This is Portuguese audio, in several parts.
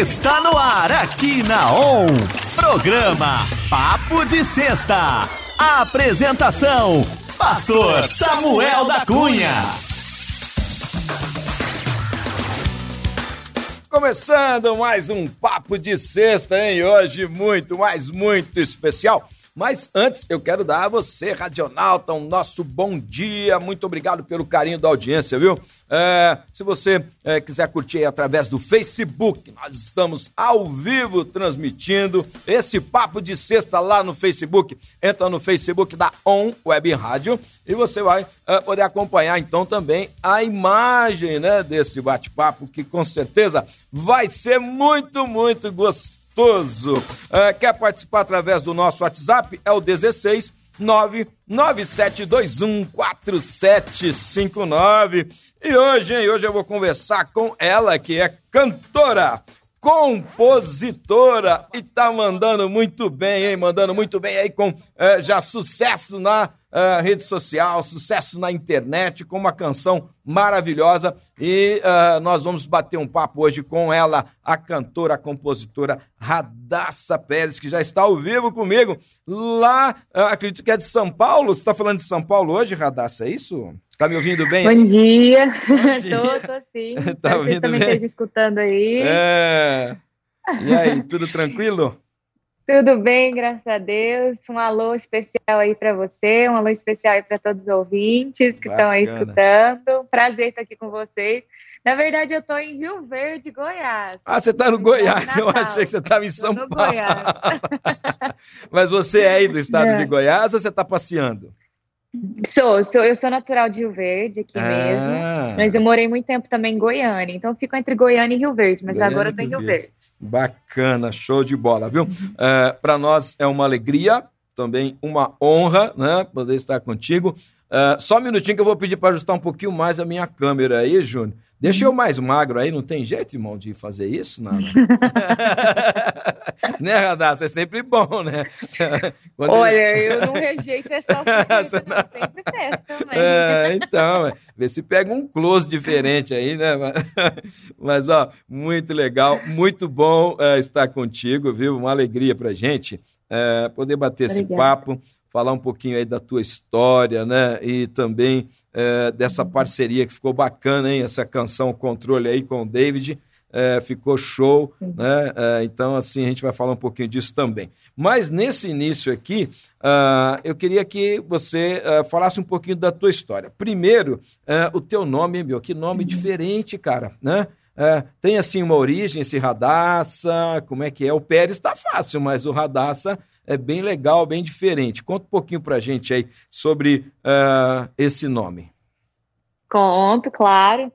Está no ar aqui na ON. Programa Papo de Sexta. Apresentação: Pastor Samuel da Cunha. Começando mais um Papo de Sexta, hein? Hoje muito, mas muito especial. Mas antes, eu quero dar a você, Radionauta, um nosso bom dia. Muito obrigado pelo carinho da audiência, viu? É, se você é, quiser curtir através do Facebook, nós estamos ao vivo transmitindo esse papo de sexta lá no Facebook. Entra no Facebook da On Web Rádio e você vai é, poder acompanhar então também a imagem né, desse bate-papo que com certeza vai ser muito, muito gostoso gostoso. Uh, quer participar através do nosso WhatsApp? É o 16 997214759. E hoje, hein, hoje eu vou conversar com ela, que é cantora, compositora e tá mandando muito bem, hein? Mandando muito bem aí com uh, já sucesso na uh, rede social, sucesso na internet, com uma canção maravilhosa. E uh, nós vamos bater um papo hoje com ela, a cantora, a compositora Radassa Pérez, que já está ao vivo comigo lá, uh, acredito que é de São Paulo. Você está falando de São Paulo hoje, Radassa, é isso? Tá me ouvindo bem? Bom dia. Bom dia. tô, tô sim. tá ouvindo também bem? esteja escutando aí. É. E aí, tudo tranquilo? Tudo bem, graças a Deus. Um alô especial aí para você, um alô especial aí para todos os ouvintes que estão aí escutando. Prazer estar aqui com vocês. Na verdade, eu estou em Rio Verde, Goiás. Ah, você está no Goiás? Eu achei que você estava em São no Paulo. Goiás. Mas você é aí do estado É. de Goiás ou você está passeando? Sou, sou, eu sou natural de Rio Verde, aqui Ah. mesmo. Mas eu morei muito tempo também em Goiânia, então fico entre Goiânia e Rio Verde, mas Goiânia agora eu tô em Rio Verde. Verde. Bacana, show de bola, viu? Para nós é uma alegria, também uma honra, né? Poder estar contigo. É, só um minutinho que eu vou pedir para ajustar um pouquinho mais a minha câmera aí, Júnior. Deixa eu mais magro aí, não tem jeito, irmão, de fazer isso, não? né, Radassa? É sempre bom, né? Quando ele- Olha, eu não rejeito essa oportunidade, Você eu sempre peço também. É, então, é. vê se pega um close diferente aí, né? Mas, ó, muito legal, muito bom é, estar contigo, viu? Uma alegria pra gente é, poder bater esse Obrigada. papo, falar um pouquinho aí da tua história, né? E também é, dessa parceria que ficou bacana, hein? Essa canção Controle aí com o David. é, ficou show, Sim. né? É, então, assim, a gente vai falar um pouquinho disso também. Mas nesse início aqui, ah, eu queria que você ah, falasse um pouquinho da tua história. Primeiro, ah, o teu nome, meu, que nome diferente, cara, né? Ah, tem assim uma origem, esse Radassa, como é que é? O Pérez tá fácil, mas o Radassa é bem legal, bem diferente. Conta um pouquinho pra gente aí sobre ah, esse nome. Conto, claro.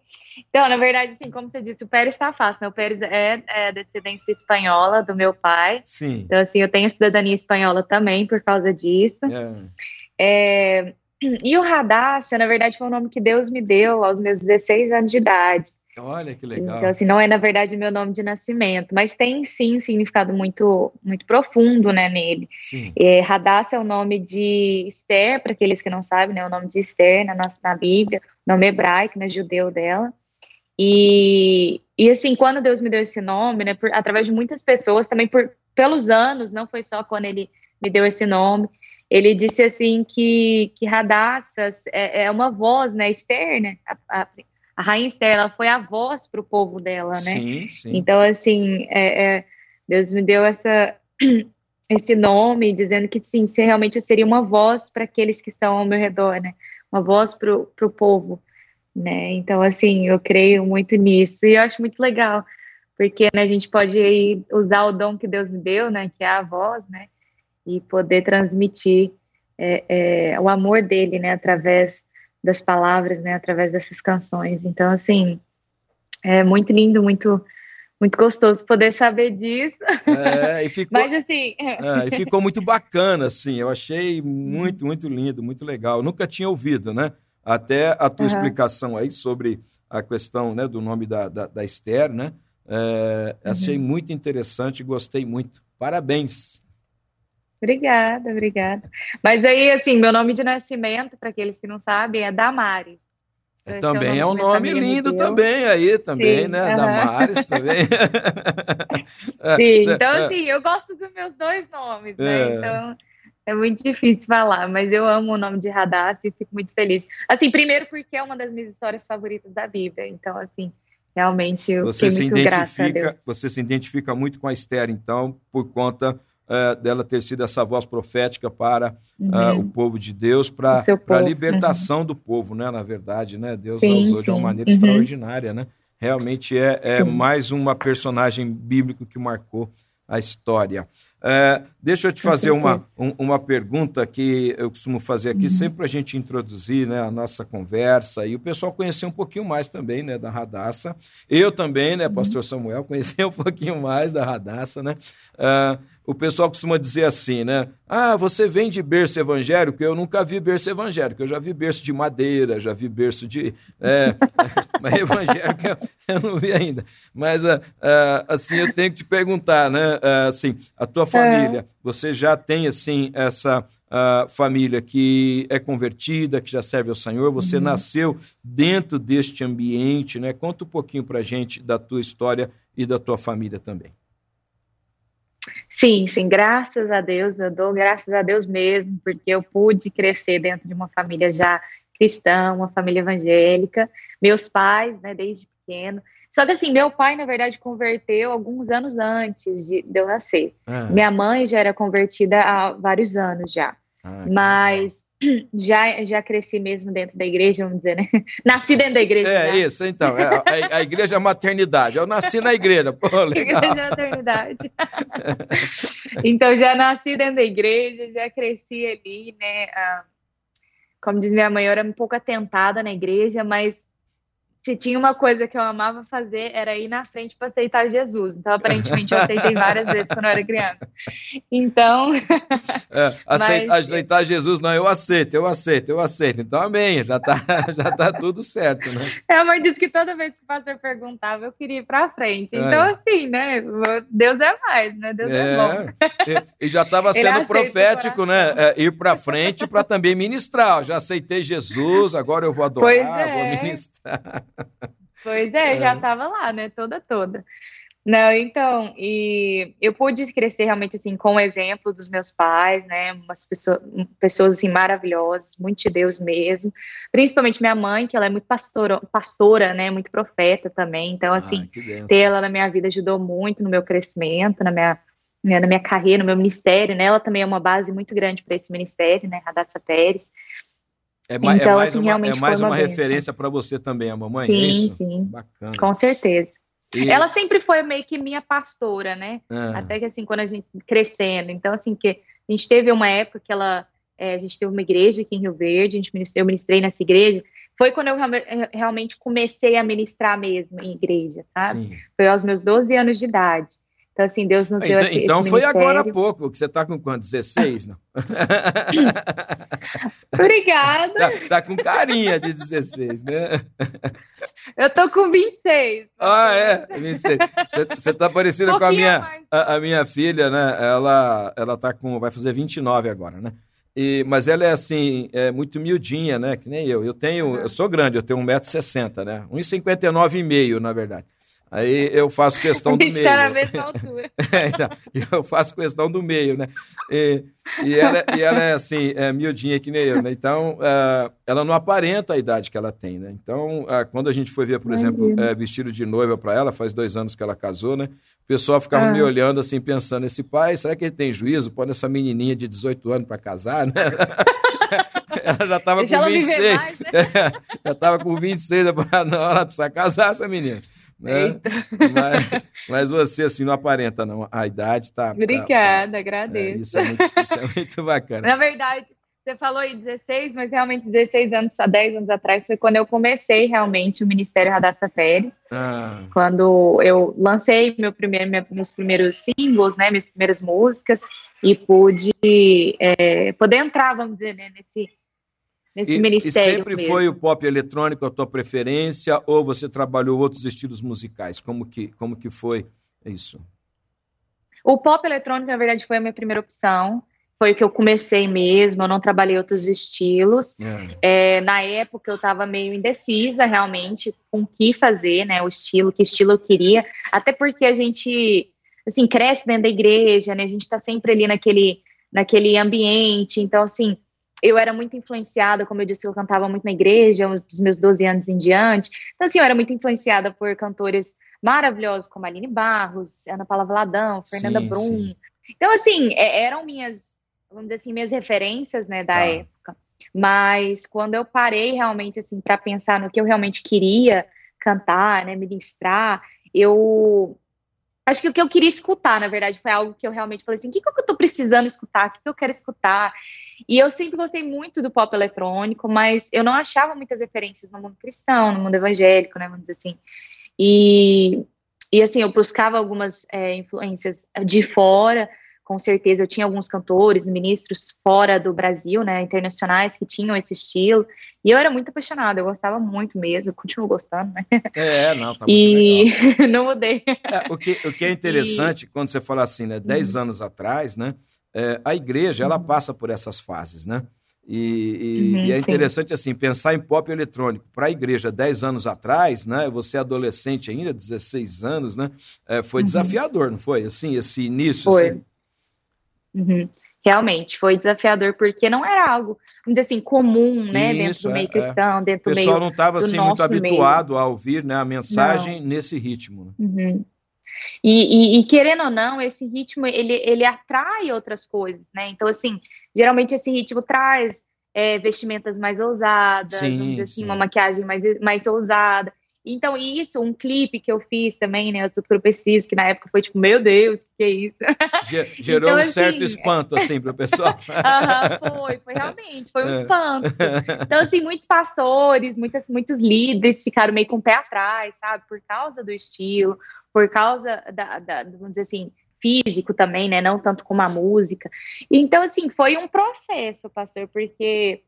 Então, na verdade, assim, como você disse, o Pérez está fácil, né? O Pérez é, é descendência espanhola do meu pai. Sim. Então, assim, eu tenho cidadania espanhola também por causa disso. É. É, E o Radassa, na verdade, foi um nome que Deus me deu aos meus 16 anos de idade. Olha que legal. Então, assim, não é, na verdade, meu nome de nascimento, mas tem, sim, um significado muito, muito profundo, né, nele. Sim. É, é o nome de Esther, para aqueles que não sabem, né? O nome de Esther na, nossa, na Bíblia, nome hebraico, né? Judeu dela. E, e assim, quando Deus me deu esse nome, né? Por, através de muitas pessoas, também por, pelos anos, não foi só quando ele me deu esse nome. Ele disse assim que, que Radassa é, é uma voz, né? Esther, né? A, a, a rainha Esther, ela foi a voz para o povo dela, né? Sim, sim. Então, assim, é, é, Deus me deu essa, esse nome, dizendo que sim, se realmente eu seria uma voz para aqueles que estão ao meu redor, né? Uma voz para o povo, né? Então, assim, eu creio muito nisso e eu acho muito legal, porque né, a gente pode aí usar o dom que Deus me deu, né? Que é a voz, né? E poder transmitir é, é, o amor dele, né? Através das palavras, né? Através dessas canções. Então, assim, é muito lindo, muito muito gostoso poder saber disso. É, e ficou, Mas assim, é, e ficou muito bacana, assim. Eu achei muito, muito lindo, muito legal. Eu nunca tinha ouvido, né? Até a tua Uhum. explicação aí sobre a questão né, do nome da, da, da Esther, né? É, Achei muito interessante, gostei muito. Parabéns. Obrigada, obrigada. Mas aí, assim, meu nome de nascimento, para aqueles que não sabem, é Damares. também é um nome lindo também aí, também, Sim, né? Uh -huh. Damares também. Sim, então assim, eu gosto dos meus dois nomes, né? É. Então é muito difícil falar, mas eu amo o nome de Radassa e fico muito feliz. Assim, primeiro porque é uma das minhas histórias favoritas da Bíblia, então assim, realmente eu você se identifica, Você se identifica muito com a Esther, então, por conta uh, dela ter sido essa voz profética para uh, o povo de Deus, para a libertação uhum. do povo, né? Na verdade, né? Deus sim, usou sim. de uma maneira uhum. extraordinária, né? Realmente é, é mais uma personagem bíblico que marcou a história. É, deixa eu te fazer uma, um, uma pergunta que eu costumo fazer aqui, uhum. sempre para a gente introduzir né, a nossa conversa e o pessoal conhecer um pouquinho mais também né, da Radassa. Eu também, né, uhum. pastor Samuel, conhecer um pouquinho mais da Radassa, né? Uh, o pessoal costuma dizer assim, né? Ah, você vem de berço evangélico? Eu nunca vi berço evangélico. Eu já vi berço de madeira, já vi berço de. É, mas evangélico eu, eu, não vi ainda. Mas, uh, uh, assim, eu tenho que te perguntar, né? Uh, assim, a tua família, é. você já tem, assim, essa família que é convertida, que já serve ao Senhor? Você uhum. nasceu dentro deste ambiente, né? Conta um pouquinho pra gente da tua história e da tua família também. Sim, sim, graças a Deus, eu dou graças a Deus mesmo, porque eu pude crescer dentro de uma família já cristã, uma família evangélica, meus pais, né, desde pequeno. Só que assim, meu pai, na verdade, converteu alguns anos antes de, eu nascer. Ah. Minha mãe já era convertida há vários anos já. Ah, Mas já, já cresci mesmo dentro da igreja, vamos dizer, né? Nasci dentro da igreja. É, isso, então. É, a, a, igreja é maternidade. Eu nasci na igreja. Pô, legal. Igreja é maternidade. então, já nasci dentro da igreja, já cresci ali, né? Ah, como diz minha mãe, eu era um pouco atentada na igreja, mas se tinha uma coisa que eu amava fazer era ir na frente para aceitar Jesus. Então, aparentemente, eu aceitei várias vezes quando eu era criança. Então. É, aceita, mas... Aceitar Jesus, não, eu aceito, eu aceito, eu aceito. Então, amém, já tá, já tá tudo certo, né? É, a mãe disse que toda vez que o pastor perguntava, eu queria ir para frente. É. Então, assim, né? Deus é mais, né? Deus é, é bom. E, e já estava sendo profético, né? É, ir para frente para também ministrar. Eu já aceitei Jesus, agora eu vou adorar, vou é. ministrar. Pois é, é. já estava lá, né? Toda, toda. Não, então, e eu pude crescer realmente assim com o exemplo dos meus pais, né? Umas pessoas, pessoas assim maravilhosas, muito de Deus mesmo. Principalmente minha mãe, que ela é muito pastora, pastora, né? Muito profeta também. Então, assim, ter ela na minha vida ajudou muito no meu crescimento, na minha né, na minha carreira, no meu ministério, né? Ela também é uma base muito grande para esse ministério, né? Radassa Pérez. É, é então, é mais assim, uma, é mais uma, uma referência para você também, a mamãe? É sim, é sim. Bacana. Com certeza. E... Ela sempre foi meio que minha pastora, né? Ah. Até que assim, quando a gente crescendo. Então, assim, que a gente teve uma época que ela. É, a gente teve uma igreja aqui em Rio Verde, a gente ministrei, eu ministrei nessa igreja. Foi quando eu realmente comecei a ministrar mesmo em igreja, sabe? Sim. Foi aos meus 12 anos de idade. Então, assim, Deus nos deu então, esse, Então foi agora há pouco, que você está com quanto? 16, não? Obrigada. Tá, tá, com carinha de 16, né? Eu tô com 26. Ah, é? 26. Você tá parecida um com a minha, a, a, minha filha, né? Ela, ela tá com, vai fazer 29 agora, né? E, mas ela é assim, é muito miudinha, né? Que nem eu. Eu tenho, eu sou grande, eu tenho 1,60m, né? 1,59,5 na verdade. Aí eu faço questão do meio. Está na mesma altura. é, então, eu faço questão do meio, né? E, e, ela, e ela é assim, é miudinha que nem eu, né? Então, uh, ela não aparenta a idade que ela tem, né? Então, uh, quando a gente foi ver, por Ai, exemplo, uh, vestido de noiva para ela, faz dois anos que ela casou, né? O pessoal ficava ah. me olhando assim, pensando, esse pai, será que ele tem juízo? Pôr essa menininha de 18 anos para casar, né? ela já estava com 26. Mais, né? já estava com 26, eu falei, não, ela precisa casar, essa menina. Né? Mas, mas, você, assim, não aparenta, não. A idade tá. tá Obrigada, tá, agradeço. É, isso, é muito, isso, é muito, bacana. Na verdade, você falou aí 16, mas realmente 16 anos, há 10 anos atrás, foi quando eu comecei realmente o Ministério Radassa Pérez. Ah. Quando eu lancei meu primeiro, meus primeiros singles, né, minhas primeiras músicas, e pude é, poder entrar, vamos dizer, né, nesse nesse e, ministério. E sempre mesmo. foi o pop eletrônico a tua preferência ou você trabalhou outros estilos musicais? Como que, como que foi isso? O pop eletrônico, na verdade, foi a minha primeira opção. foi o que eu comecei mesmo, eu não trabalhei outros estilos. É. É, na época eu estava meio indecisa realmente com o que fazer, né? O estilo, que estilo eu queria, até porque a gente assim cresce dentro da igreja, né? A gente está sempre ali naquele naquele ambiente, então assim eu era muito influenciada, como eu disse, eu cantava muito na igreja, dos meus 12 anos em diante. Então, assim, eu era muito influenciada por cantores maravilhosos como Aline Barros, Ana Paula Vladão, Fernanda sim, Brum. Sim. Então, assim, é, eram minhas vamos dizer assim, minhas referências, né, da tá. época. Mas quando eu parei realmente, assim, para pensar no que eu realmente queria cantar, né, ministrar, eu acho que o que eu queria escutar, na verdade, foi algo que eu realmente falei assim, o que, que eu tô precisando escutar, o que, que eu quero escutar? E eu sempre gostei muito do pop eletrônico, mas eu não achava muitas referências no mundo cristão, no mundo evangélico, né, vamos dizer assim. E, e assim, eu buscava algumas é, influências de fora, com certeza eu tinha alguns cantores, ministros fora do Brasil, né, internacionais que tinham esse estilo, e eu era muito apaixonada, eu gostava muito mesmo, continuo gostando, né? É, não, tá muito e... não mudei. É, o, que, o que é interessante, e... quando você fala assim, né, 10 uhum. anos atrás, né, é, a igreja, ela uhum. passa por essas fases, né? E, e, uhum, e, é interessante sim. assim pensar em pop eletrônico para a igreja 10 anos atrás, né? Você é adolescente ainda, 16 anos, né? É, foi uhum. desafiador, não foi? Assim, esse início. Foi. Assim, Uhum. Realmente, foi desafiador, porque não era algo, assim, comum, né, Isso, dentro do meio é, cristão, dentro do meio O pessoal não estava, assim, muito habituado meio. a ouvir, né, a mensagem não. nesse ritmo. Né? Uhum. E, e, e, querendo ou não, esse ritmo, ele, ele atrai outras coisas, né, então, assim, geralmente esse ritmo traz é, vestimentas mais ousadas, sim, assim, sim. uma maquiagem mais, mais ousada, então, isso, um clipe que eu fiz também, né, do Preciso, que na época foi tipo, meu Deus, que é isso? Gerou então, um assim, certo espanto, assim, para o pessoal. Aham, foi, foi realmente, foi um é. espanto. Então, assim, muitos pastores, muitas, muitos líderes ficaram meio com o pé atrás, sabe, por causa do estilo, por causa da, da vamos dizer assim, físico também, né, não tanto como a música. Então, assim, foi um processo, pastor, porque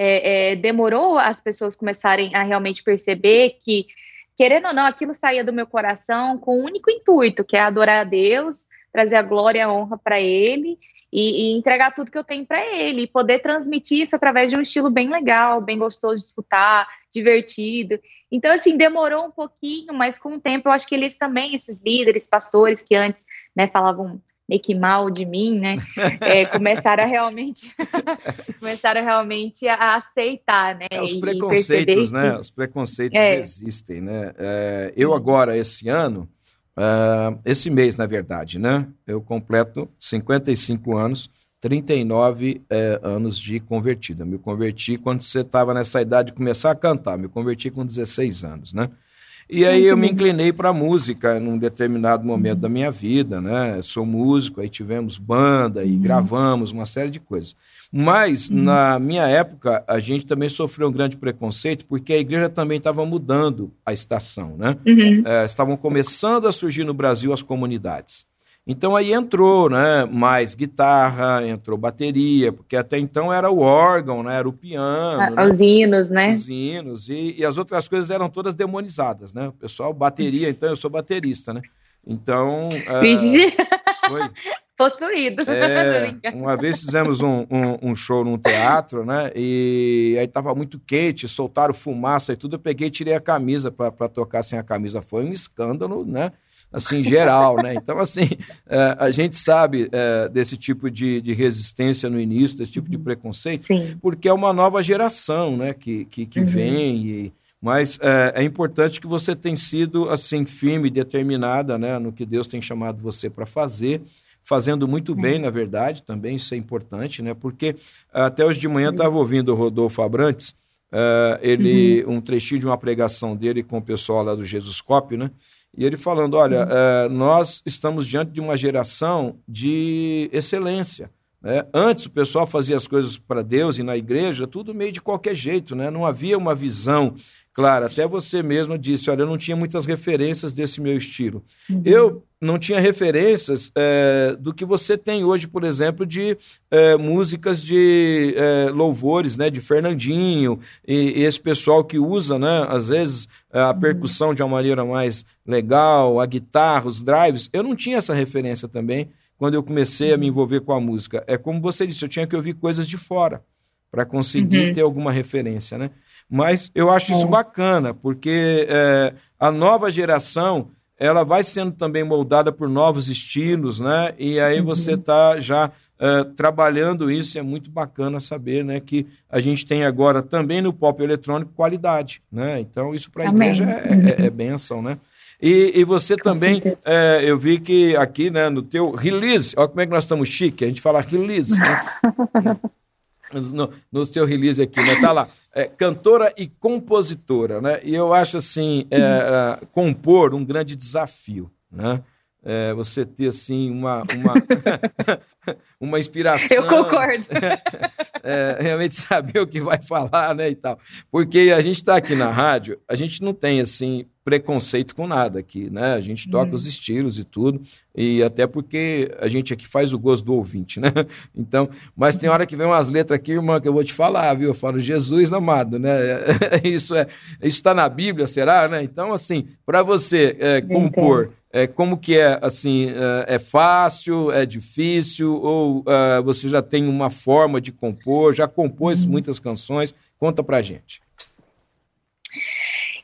é, é, demorou as pessoas começarem a realmente perceber que, querendo ou não, aquilo saía do meu coração com o um único intuito, que é adorar a Deus, trazer a glória e a honra para Ele e, e, entregar tudo que eu tenho para Ele, e poder transmitir isso através de um estilo bem legal, bem gostoso de escutar, divertido. Então, assim, demorou um pouquinho, mas com o tempo eu acho que eles também, esses líderes, pastores que antes né, falavam meio que mal de mim, né? É, começaram a realmente começaram realmente a aceitar, né? É, os preconceitos, né? Que... Os preconceitos é. existem, né? É, eu agora esse ano, uh, esse mês na verdade, né? Eu completo 55 anos. 39 é, anos de convertida. Me converti quando você estava nessa idade de começar a cantar. Me converti com 16 anos, né? E aí eu me inclinei para a música num determinado momento da minha vida, né? Sou músico, aí tivemos banda e uhum. gravamos uma série de coisas. Mas uhum. na minha época a gente também sofreu um grande preconceito porque a igreja também estava mudando a estação, né? Uhum. É, estavam começando a surgir no Brasil as comunidades. Então aí entrou, né, mais guitarra, entrou bateria, porque até então era o órgão, né, era o piano, ah, né? os hinos, né? Os hinos e, e, as outras coisas eram todas demonizadas, né? O pessoal bateria, então eu sou baterista, né? Então uh, foi possuído. É, uma vez fizemos um, um, um, show num teatro, né? E aí tava muito quente, soltaram fumaça e tudo. Eu peguei e tirei a camisa para tocar sem a camisa. Foi um escândalo, né? Assim, geral, né? Então, assim, é, a gente sabe é, desse tipo de, de resistência no início, desse tipo de preconceito, Sim. porque é uma nova geração, né, que, que, que uhum. vem e, mas é, é, importante que você tenha sido assim firme, determinada, né, no que Deus tem chamado você para fazer, fazendo muito bem, é. na verdade, também isso é importante, né? Porque até hoje de manhã estava ouvindo o Rodolfo Abrantes, uh, ele uhum. um trechinho de uma pregação dele com o pessoal lá do Jesuscópio, né? E ele falando: olha, uhum. nós estamos diante de uma geração de excelência. Né? Antes o pessoal fazia as coisas para Deus e na igreja, tudo meio de qualquer jeito, né? não havia uma visão clara. Até você mesmo disse: olha, eu não tinha muitas referências desse meu estilo. Uhum. Eu não tinha referências é, do que você tem hoje, por exemplo, de é, músicas de é, louvores, né, de Fernandinho, e, e, esse pessoal que usa, né, às vezes, a uhum. percussão de uma maneira mais legal, a guitarra, os drives. Eu não tinha essa referência também quando eu comecei a me envolver com a música. É como você disse, eu tinha que ouvir coisas de fora para conseguir uhum. ter alguma referência, né? Mas eu acho isso é. bacana, porque é, a nova geração ela vai sendo também moldada por novos estilos, né? E aí você está uhum. já uh, trabalhando isso, é muito bacana saber, né? Que a gente tem agora também no pop eletrônico qualidade, né? Então isso para a igreja é, uhum. é, é benção, né? E, e você também, é, eu vi que aqui, né, no teu release, olha como é que nós estamos chique, a gente fala release, né? no, no seu release aqui, né? Tá lá, é, cantora e compositora, né? E eu acho assim, é, é, compor um grande desafio, né? É, você ter assim uma uma, uma inspiração. Eu concordo. É, realmente saber o que vai falar, né, e tal. Porque a gente está aqui na rádio, a gente não tem assim preconceito com nada aqui, né? A gente toca hum. os estilos e tudo, e até porque a gente aqui faz o gosto do ouvinte, né? Então, mas tem hora que vem umas letras aqui, irmã, que eu vou te falar, viu? Eu falo Jesus amado, né? Isso é, isso está na Bíblia, será, né? Então, assim, para você é, compor, é, como que é, assim, é, é fácil, é difícil, ou uh, você já tem uma forma de compor, já compôs hum. muitas canções? Conta pra gente.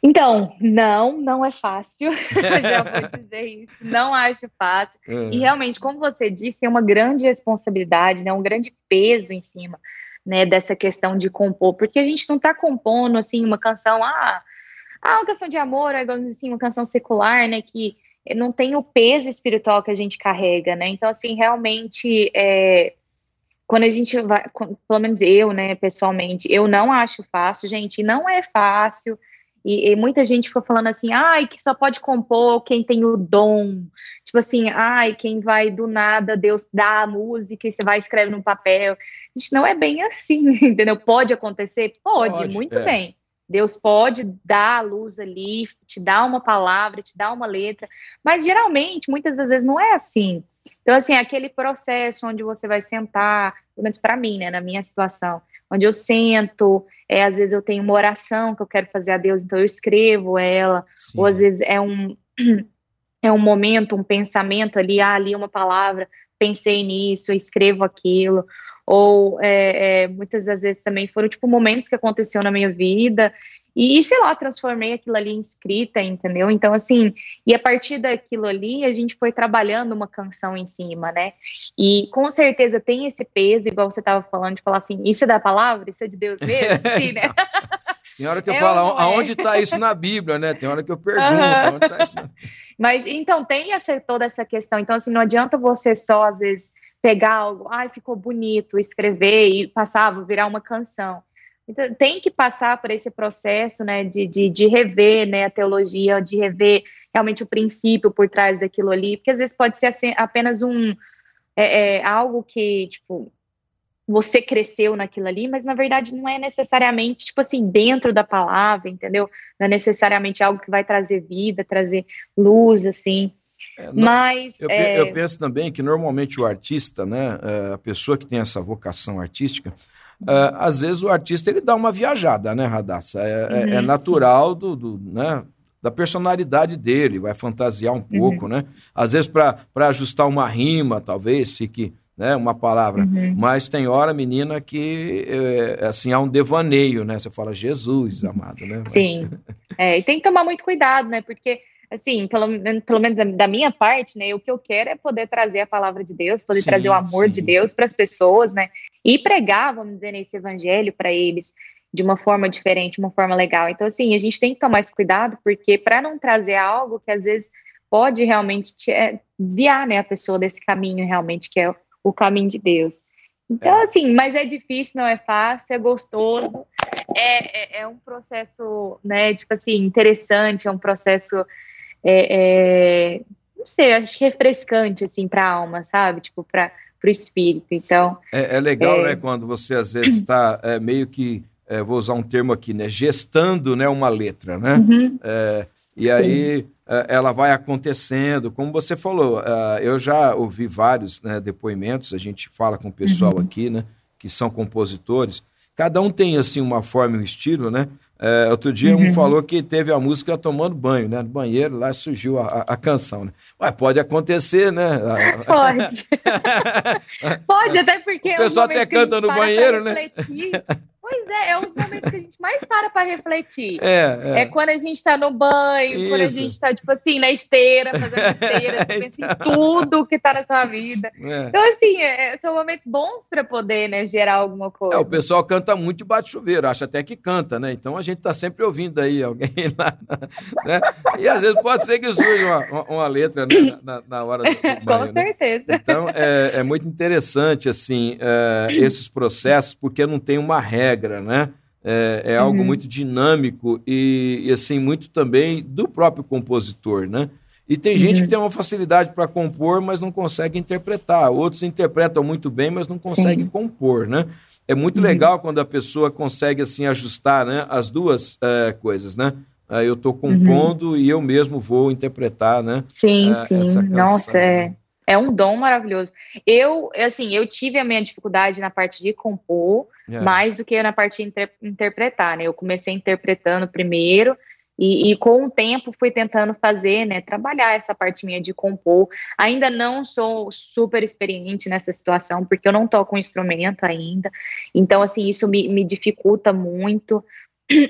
Então, não, não é fácil. Já vou dizer isso. Não acho fácil. Uhum. E realmente, como você disse, tem uma grande responsabilidade, né, um grande peso em cima né, dessa questão de compor, porque a gente não está compondo assim uma canção, ah, ah, uma canção de amor, assim, uma canção secular, né, que não tem o peso espiritual que a gente carrega, né? Então, assim, realmente, é, quando a gente vai, pelo menos eu, né, pessoalmente, eu não acho fácil, gente, não é fácil. E, e, muita gente fica falando assim, ai, que só pode compor quem tem o dom. Tipo assim, ai, quem vai do nada, Deus dá a música e você vai escrever no papel. Gente, não é bem assim, entendeu? Pode acontecer? Pode, pode muito é. bem. Deus pode dar a luz ali, te dar uma palavra, te dar uma letra, mas geralmente, muitas das vezes, não é assim. Então, assim, aquele processo onde você vai sentar, pelo menos para mim, né, na minha situação, onde eu sento, é, às vezes eu tenho uma oração que eu quero fazer a Deus, então eu escrevo ela, Sim. ou às vezes é um, é um momento, um pensamento ali, ah, ali uma palavra, pensei nisso, escrevo aquilo, ou é, é, muitas das vezes também foram tipo momentos que aconteceu na minha vida e, sei lá, transformei aquilo ali em escrita, entendeu? Então, assim, e a partir daquilo ali, a gente foi trabalhando uma canção em cima, né? E com certeza tem esse peso, igual você estava falando, de falar assim, isso é da palavra? Isso é de Deus mesmo? Sim, né? Tem hora que eu é falo, aonde está isso na Bíblia, né? Tem hora que eu pergunto, uhum. onde está isso na... Mas, então, tem essa, toda essa questão. Então, assim, não adianta você só, às vezes, pegar algo, ai, ficou bonito, escrever e passar, virar uma canção. Então, tem que passar por esse processo, né, de, de, de, rever, né, a teologia, de rever realmente o princípio por trás daquilo ali, porque às vezes pode ser assim, apenas um, é, é, algo que, tipo, você cresceu naquilo ali, mas na verdade não é necessariamente, tipo assim, dentro da palavra, entendeu? Não é necessariamente algo que vai trazer vida, trazer luz, assim. É, não, mas eu, é... eu, penso também que normalmente o artista, né, é, a pessoa que tem essa vocação artística, Uh, às vezes o artista ele dá uma viajada, né, Radassa? É, é, é uhum, é natural do, do, né, da personalidade dele, vai fantasiar um pouco, uhum. né? Às vezes para ajustar uma rima, talvez fique né, uma palavra, uhum. mas tem hora, menina, que é, assim há um devaneio, né? Você fala Jesus, amado, né? Mas... Sim, é, e tem que tomar muito cuidado, né? Porque assim, pelo, pelo menos da minha parte, né, o que eu quero é poder trazer a palavra de Deus, poder sim, trazer o amor sim. de Deus para as pessoas, né, e pregar, vamos dizer, esse evangelho para eles de uma forma diferente, uma forma legal. Então, assim, a gente tem que tomar esse cuidado, porque para não trazer algo que às vezes pode realmente te, é, desviar, né, a pessoa desse caminho realmente que é o, o caminho de Deus. Então, é. assim, mas é difícil, não é fácil, é gostoso, é, é, é um processo, né, tipo assim, interessante, é um processo é, é, não sei, acho que refrescante, assim, para a alma, sabe? Tipo, para o espírito. Então. É, é legal, é... né, quando você às vezes está é, meio que, é, vou usar um termo aqui, né, gestando né, uma letra, né? Uhum. É, e aí ela vai acontecendo, como você falou, eu já ouvi vários né, depoimentos, a gente fala com o pessoal uhum. aqui, né, que são compositores, cada um tem assim uma forma e um estilo, né? É, outro dia uhum. um falou que teve a música tomando banho, né? No banheiro, lá surgiu a, a, a canção, né? Ué, pode acontecer, né? Pode. pode, até porque... O pessoal até canta no banheiro, né? Pois é, é os momentos que a gente mais para para refletir. É, é. é, quando a gente está no banho, Isso. quando a gente está, tipo assim, na esteira, fazendo esteira, você pensa em então. tudo que está na sua vida. É. Então, assim, é, é são momentos bons para poder, né, gerar alguma coisa. É, o pessoal canta muito de bate-chuveiro, acha até que canta, né? Então a gente está sempre ouvindo aí alguém lá, né? E às vezes pode ser que surja uma, uma letra né, na, na, hora do, banho. Com né? certeza. Então é, é muito interessante, assim, esses processos, porque não tem uma regra regra, né? É, é algo uhum. muito dinâmico e, e, assim, muito também do próprio compositor, né? E tem gente uhum. que tem uma facilidade para compor, mas não consegue interpretar. Outros interpretam muito bem, mas não conseguem compor, né? É muito uhum. legal quando a pessoa consegue, assim, ajustar né, as duas é, coisas, né? Eu estou compondo uhum. e eu mesmo vou interpretar, né? Sim, é, sim. Nossa, é é um dom maravilhoso. Eu, assim, eu tive a minha dificuldade na parte de compor, é. mais do que na parte de inter interpretar, né? Eu comecei interpretando primeiro e, e, com o tempo fui tentando fazer, né? Trabalhar essa parte minha de compor. Ainda não sou super experiente nessa situação, porque eu não toco um instrumento ainda. Então, assim, isso me, me dificulta muito.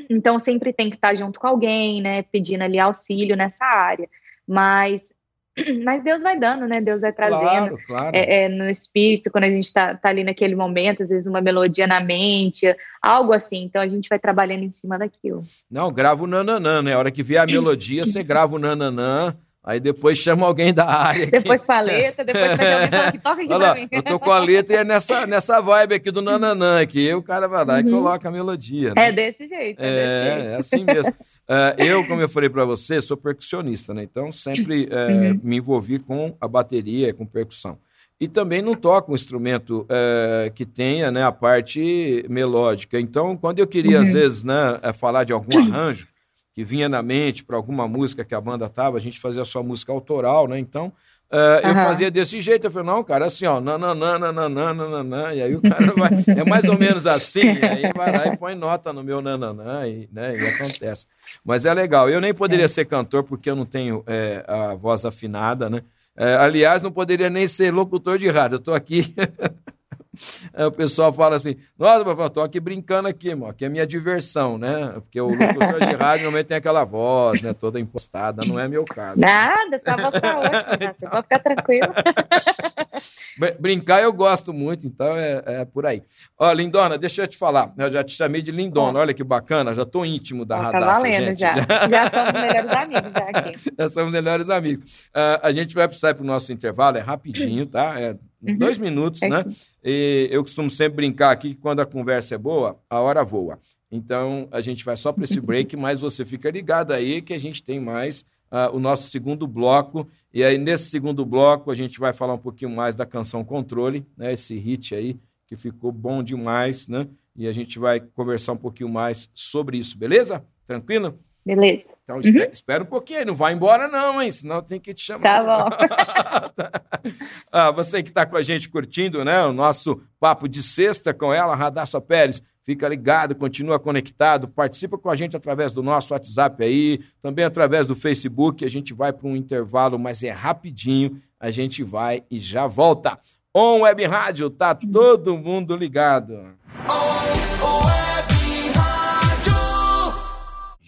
Então, sempre tem que estar junto com alguém, né? Pedindo ali auxílio nessa área. Mas mas Deus vai dando, né? Deus vai trazendo claro, claro. É, é, no espírito, quando a gente está tá ali naquele momento, às vezes uma melodia na mente, algo assim. Então a gente vai trabalhando em cima daquilo. Não, grava o nananã, né? A hora que vier a melodia, você grava o nananã. Aí depois chama alguém da área. Depois com a letra, depois vai alguém que toca aqui Olha, pra mim. Eu tô com a letra e é nessa, nessa vibe aqui do nananã, aqui o cara vai lá uhum. e coloca a melodia. Né? É desse jeito. É, é, desse jeito. é assim mesmo. uh, eu, como eu falei para você, sou percussionista, né? Então sempre uh, uhum. me envolvi com a bateria com percussão. E também não toco um instrumento uh, que tenha né, a parte melódica. Então, quando eu queria, uhum. às vezes, né, falar de algum arranjo, que vinha na mente para alguma música que a banda tava, a gente fazia sua música autoral, né? Então, uh, eu fazia desse jeito. Eu falei, não, cara, assim, ó, nananã, nananã, nananã, e aí o cara vai, é mais ou menos assim, aí vai lá e põe nota no meu nananã, e, né, e acontece. Mas é legal. Eu nem poderia é. ser cantor porque eu não tenho é, a voz afinada, né? É, aliás, não poderia nem ser locutor de rádio. Eu estou aqui o pessoal fala assim: Nossa, eu tô aqui brincando aqui, mano, aqui é minha diversão, né? Porque o locutor de rádio normalmente tem aquela voz, né? Toda impostada, não é meu caso. Nada, essa voz tá ótima, você pode ficar tranquilo. Brincar eu gosto muito, então é, é, por aí. Ó, Lindona, deixa eu te falar. Eu já te chamei de Lindona, olha que bacana, já tô íntimo da Radassa, tá valendo, gente. já. Já somos melhores amigos já aqui. Já somos melhores amigos. Uh, a gente vai precisar ir pro nosso intervalo, é rapidinho, tá? É uhum. dois minutos, é né? E eu costumo sempre brincar aqui que quando a conversa é boa, a hora voa. Então, a gente vai só para esse break, mas você fica ligado aí que a gente tem mais uh, o nosso segundo bloco. E aí, nesse segundo bloco, a gente vai falar um pouquinho mais da canção Controle, né? Esse hit aí que ficou bom demais, né? E a gente vai conversar um pouquinho mais sobre isso, beleza? Tranquilo? Beleza. Então, uhum. espera, um pouquinho, não vai embora não, hein? Senão tem que te chamar. Tá bom. ah, você que está com a gente curtindo, né? O nosso papo de sexta com ela, Radassa Pérez. Fica ligado, continua conectado, participa com a gente através do nosso WhatsApp aí, também através do Facebook. A gente vai para um intervalo, mas é rapidinho. A gente vai e já volta. On Web Rádio, tá todo mundo ligado. On,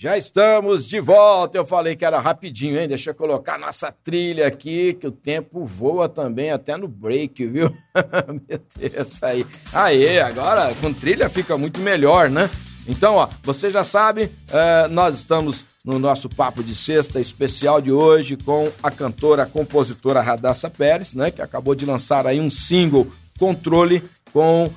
Já estamos de volta. Eu falei que era rapidinho, hein? Deixa eu colocar nossa trilha aqui, que o tempo voa também até no break, viu? Meu Deus, aí. Aí, agora com trilha fica muito melhor, né? Então, ó, você já sabe, é, nós estamos no nosso papo de sexta especial de hoje com a cantora, a compositora Radassa Pérez, né? Que acabou de lançar aí um single, Controle com uh,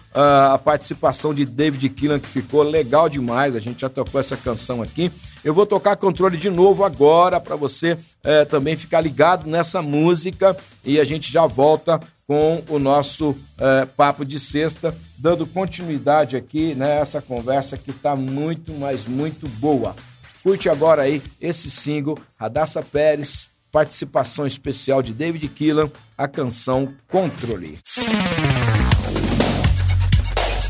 a participação de David Killan, que ficou legal demais. A gente já tocou essa canção aqui. Eu vou tocar controle de novo agora para você uh, também ficar ligado nessa música e a gente já volta com o nosso uh, papo de sexta, dando continuidade aqui nessa né, conversa que está muito, mas muito boa. Curte agora aí esse single, Radassa Pérez, participação especial de David Killan, a canção Controle.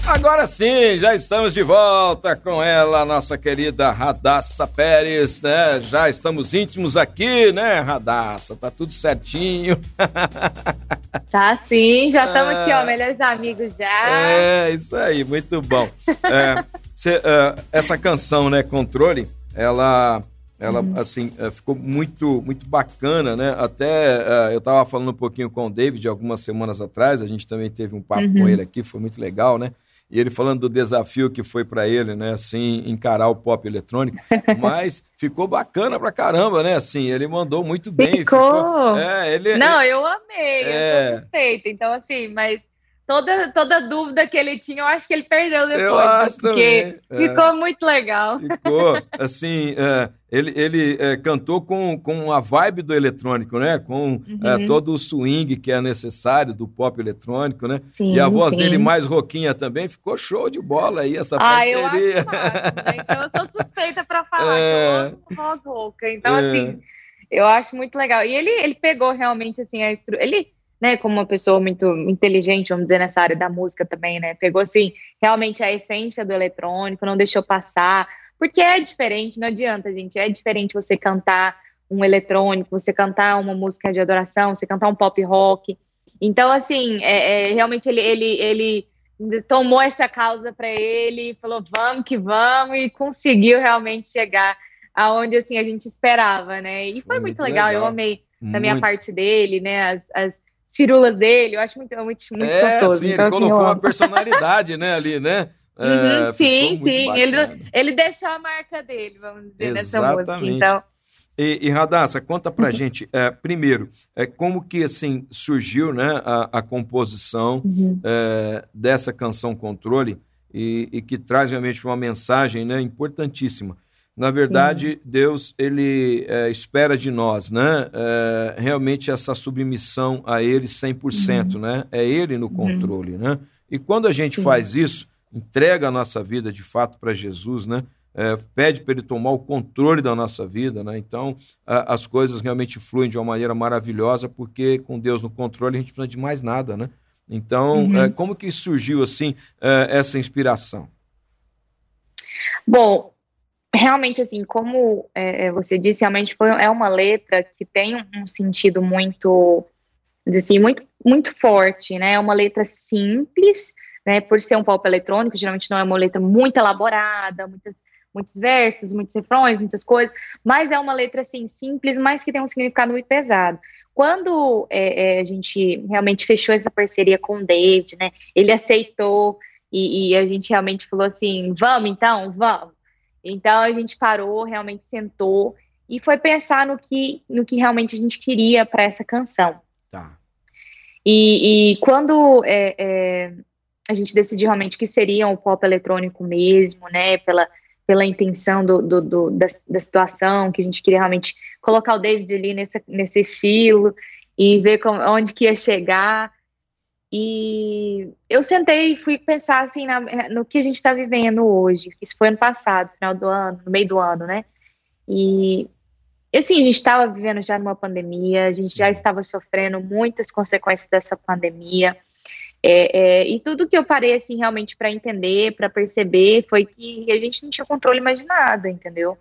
Agora sim, já estamos de volta com ela, nossa querida Radassa Pérez, né? Já estamos íntimos aqui, né, Radassa? Tá tudo certinho. Tá sim, já estamos aqui, ó, ah. melhores amigos já. É, isso aí, muito bom. É, cê, uh, essa canção, né, Controle, ela ela uhum. assim é, ficou muito muito bacana né até uh, eu estava falando um pouquinho com o David algumas semanas atrás a gente também teve um papo uhum. com ele aqui foi muito legal né e ele falando do desafio que foi para ele, né, assim, encarar o pop eletrônico, mas ficou bacana pra caramba, né, assim, ele mandou muito bem. Ficou! ficou é, ele, Não, eu amei, é... eu tô então assim, mas toda, toda dúvida que ele tinha, eu acho que ele perdeu depois. Eu acho porque também. ficou é. muito legal. Ficou, assim, é, ele, ele é, cantou com, com a vibe do eletrônico, né? Com é, uhum. todo o swing que é necessário do pop eletrônico, né? Sim, e a voz sim. dele mais roquinha também ficou show de bola aí, essa ah, parceria. Eu acho né? Então eu tô suspeita para falar é... que eu voz rouca. Então, é. assim, eu acho muito legal. E ele, ele pegou realmente, assim, a estrutura... Ele né, como uma pessoa muito inteligente, vamos dizer, nessa área da música também, né, pegou, assim, realmente a essência do eletrônico, não deixou passar, porque é diferente, não adianta, gente, é diferente você cantar um eletrônico, você cantar uma música de adoração, você cantar um pop rock, então, assim, é, é realmente ele, ele, ele tomou essa causa para ele, falou, vamos que vamos, e conseguiu realmente chegar aonde, assim, a gente esperava, né, e foi muito, muito legal, legal, eu amei da minha parte dele, né, as, as firulas dele, eu acho muito, muito, muito é, gostoso. Sim, então, ele assim, colocou uma personalidade, né, ali, né? Uhum, é, sim, sim. Ele, ele deixou a marca dele, vamos dizer, Exatamente. nessa música. Então. E, e Radassa, conta pra gente, é, primeiro, é, como que assim surgiu né, a, a composição uhum. é, dessa canção Controle e, e, que traz realmente uma mensagem né, importantíssima. Na verdade, Sim. Deus ele é, espera de nós, né? É, realmente essa submissão a Ele 100%, uhum. né? É Ele no uhum. controle, uhum. né? E quando a gente Sim. faz isso, entrega a nossa vida de fato para Jesus, né? É, pede para Ele tomar o controle da nossa vida, né? Então a, as coisas realmente fluem de uma maneira maravilhosa, porque com Deus no controle a gente não precisa de mais nada, né? Então, uhum. É, como que surgiu assim é, essa inspiração? Bom, realmente, assim, como é, é, você disse, realmente foi, é uma letra que tem um sentido muito, assim, muito, muito forte, né? É uma letra simples, né? Por ser um pop eletrônico, geralmente não é uma letra muito elaborada, muitas, muitos versos, muitos refrões, muitas coisas, mas é uma letra, assim, simples, mas que tem um significado muito pesado. Quando é, é, a gente realmente fechou essa parceria com o David, né? Ele aceitou e, e a gente realmente falou assim, vamos então, vamos então a gente parou, realmente sentou e foi pensar no que, no que realmente a gente queria para essa canção. Tá. E, e quando é, é, a gente decidiu realmente que seria um pop eletrônico mesmo, né, pela, pela intenção do, do, do da, da, situação, que a gente queria realmente colocar o David ali nesse, nesse estilo e ver como, onde que ia chegar, e eu sentei e fui pensar assim na, no que a gente está vivendo hoje. Isso foi ano passado, final do ano, no meio do ano, né? E assim, a gente estava vivendo já numa pandemia, a gente Sim. já estava sofrendo muitas consequências dessa pandemia. É, é, e tudo que eu parei assim realmente para entender, para perceber, foi que a gente não tinha controle mais de nada, entendeu?